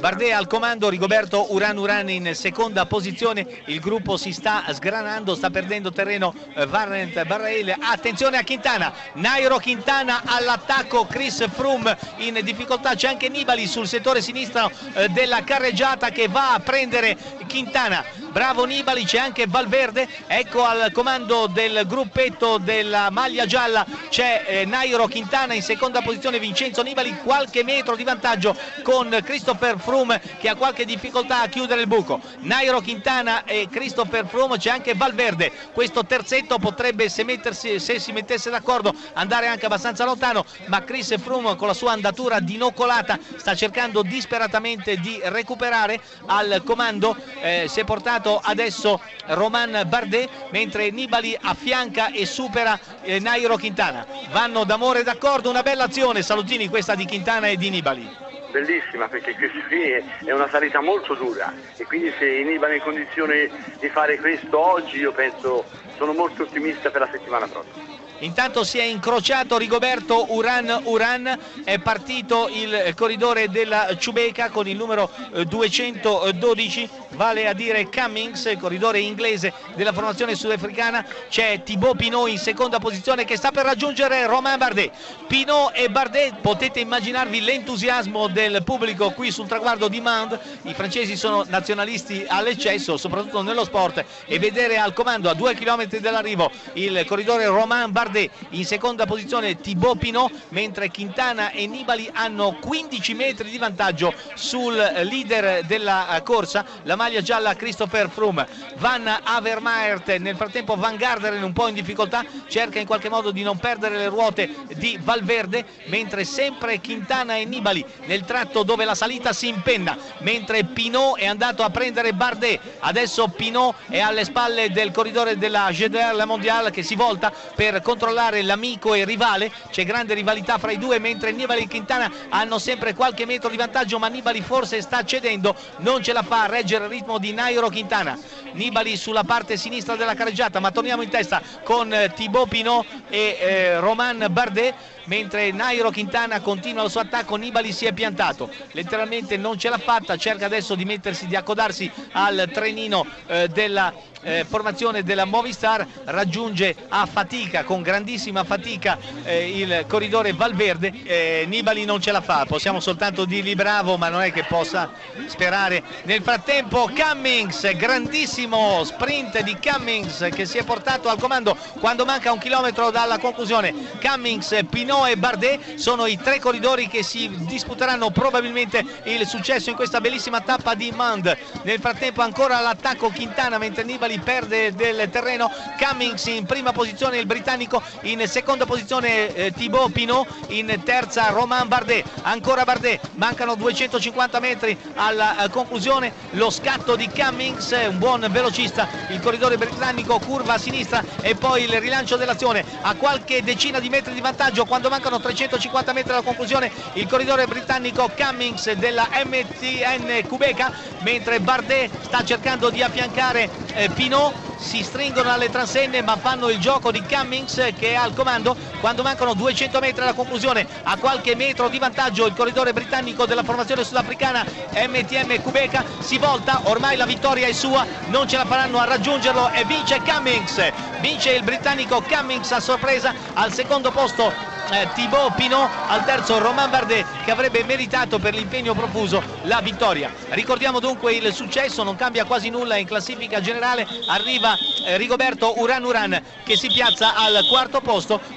Bardet al comando, Rigoberto Uran Uran in seconda posizione, il gruppo si sta sgranando, sta perdendo terreno eh, Varrent Barrail, attenzione a Quintana, Nairo Quintana all'attacco, Chris Froome in difficoltà, c'è anche Nibali sul settore sinistro eh, della carreggiata che va a prendere Quintana, bravo Nibali, c'è anche Valverde, ecco al comando del gruppetto della maglia gialla c'è eh, Nairo Quintana in seconda posizione, Vincenzo Nibali qualche metro di vantaggio con Christopher Froome che ha qualche difficoltà a chiudere il buco. Nairo Quintana e Christopher Froome, c'è anche Valverde. Questo terzetto potrebbe, se, mettersi, se si mettesse d'accordo, andare anche abbastanza lontano, ma Chris Froome con la sua andatura dinocolata sta cercando disperatamente di recuperare al comando. Eh, si è portato adesso Roman Bardet, mentre Nibali affianca e supera eh, Nairo Quintana. Vanno d'amore d'accordo, una bella azione, Salutini questa di Quintana e di Nibali bellissima perché questo qui è una salita molto dura e quindi se Iniba è in condizione di fare questo oggi io penso sono molto ottimista per la settimana prossima. Intanto si è incrociato Rigoberto Uran Uran, è partito il corridore della Ciubeca con il numero 212, eh, vale a dire Cummings, il corridore inglese della formazione sudafricana. C'è Thibaut Pinot in seconda posizione che sta per raggiungere Romain Bardet. Pinot e Bardet, potete immaginarvi l'entusiasmo del pubblico qui sul traguardo di Mand. I francesi sono nazionalisti all'eccesso, soprattutto nello sport, e vedere al comando a due chilometri dall'arrivo il corridore Romain Bardet Bardet in seconda posizione Thibaut Pinot mentre Quintana e Nibali hanno 15 metri di vantaggio sul leader della corsa la maglia gialla Christopher Froome. Van Avermaert nel frattempo Van Garderen un po' in difficoltà cerca in qualche modo di non perdere le ruote di Valverde mentre sempre Quintana e Nibali nel tratto dove la salita si impenna mentre Pinot è andato a prendere Bardet. Adesso Pinot è alle spalle del corridore della GDR La Mondiale che si volta per controllare l'amico e il rivale, c'è grande rivalità fra i due mentre Nibali e Quintana hanno sempre qualche metro di vantaggio ma Nibali forse sta cedendo, non ce la fa a reggere il ritmo di Nairo Quintana. Nibali sulla parte sinistra della careggiata ma torniamo in testa con eh, Thibaut Pinot e eh, Roman Bardet. Mentre Nairo Quintana continua il suo attacco Nibali si è piantato. Letteralmente non ce l'ha fatta cerca adesso di mettersi di accodarsi al trenino eh, della eh, formazione della Movistar. Raggiunge a fatica con grandissima fatica eh, il corridore Valverde eh, Nibali non ce la fa possiamo soltanto dirgli bravo ma non è che possa sperare. Nel frattempo Cummings grandissimo sprint di Cummings che si è portato al comando quando manca un chilometro dalla conclusione. Cummings, Pinot e Bardet sono i tre corridori che si disputeranno probabilmente il successo in questa bellissima tappa di Mand. Nel frattempo ancora l'attacco Quintana mentre Nibali perde del terreno. Cummings in prima posizione il britannico in seconda posizione eh, Thibaut Pinot in terza Romain Bardet. Ancora Bardet mancano 250 metri alla eh, conclusione. Lo scatto di Cummings un buon velocista il corridore britannico curva a sinistra e poi il rilancio dell'azione. A qualche decina di metri di vantaggio quando mancano 350 metri alla conclusione il corridore britannico Cummings della MTN Cubeca mentre Bardet sta cercando di affiancare eh, Pinot si stringono alle transenne ma fanno il gioco di Cummings che è al comando. Quando mancano 200 metri alla conclusione a qualche metro di vantaggio il corridore britannico della formazione sudafricana MTM Kubeka si volta. Ormai la vittoria è sua non ce la faranno a raggiungerlo e vince Cummings. Vince il britannico Cummings a sorpresa. Al secondo posto eh, Thibaut Pinot, al terzo Romain Bardet che avrebbe meritato per l'impegno profuso la vittoria. Ricordiamo dunque il successo, non cambia quasi nulla in classifica generale, arriva eh, Rigoberto Uran Uran che si piazza al quarto posto,